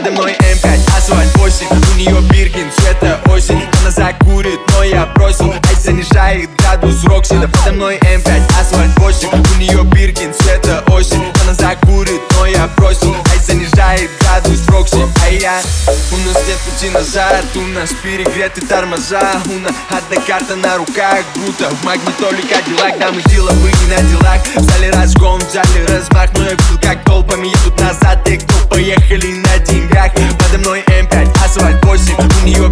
мной M5, Asphalt 8 У нее Биркин, цвета осень. Она закурит, но я бросил Ай занижает градус Рокси Да подо мной M5, Asphalt 8 У нее Биркин, цвета осень. Она закурит, но я бросил Ай занижает градус Рокси А я У нас нет пути назад У нас перегреты тормоза. У нас одна карта на руках Будто в магнитоле Кадиллак. Да мы деловые на делах. Взяли разгон, взяли размах Но я видел, как толпами едут назад Те, кто поехали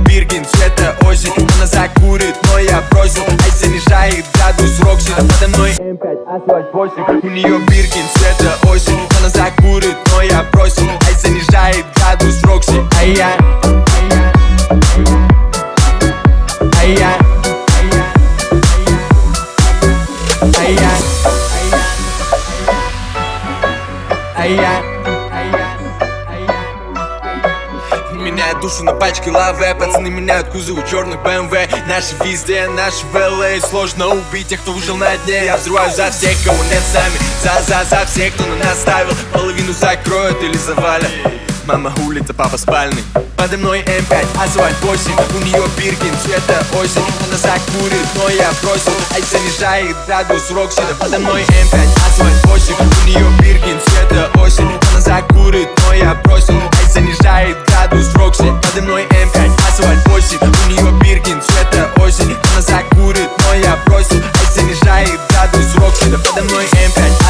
Биркин, цвета осень Она закурит, но я бросил Ай занижает градус Рокси Да подо мной. М5, асфальт 8 У нее Биркин, цвета осень Она закурит, но я бросил Ай занижает градус Рокси А я. А я. А я. А я Меняет душу на пачке лаве Пацаны меняют кузовы черных BMW Наши везде, наши в LA Сложно убить тех, кто выжил на дне. Я взрываю за всех, кого нет с нами За-за-за всех, кто на нас ставил. Половину закроют или завалят. Мама улица, папа спальный. Подо мной М5, асфальт 8 У нее Биркин, цвета осень. Она закурит, но я бросил. Ай занижает градус Рокси Да подо мной М5, асфальт 8 8 У нее Биркин, цвета осень. Она закурит, но я бросил. Ай занижает градус Да подо мной М5,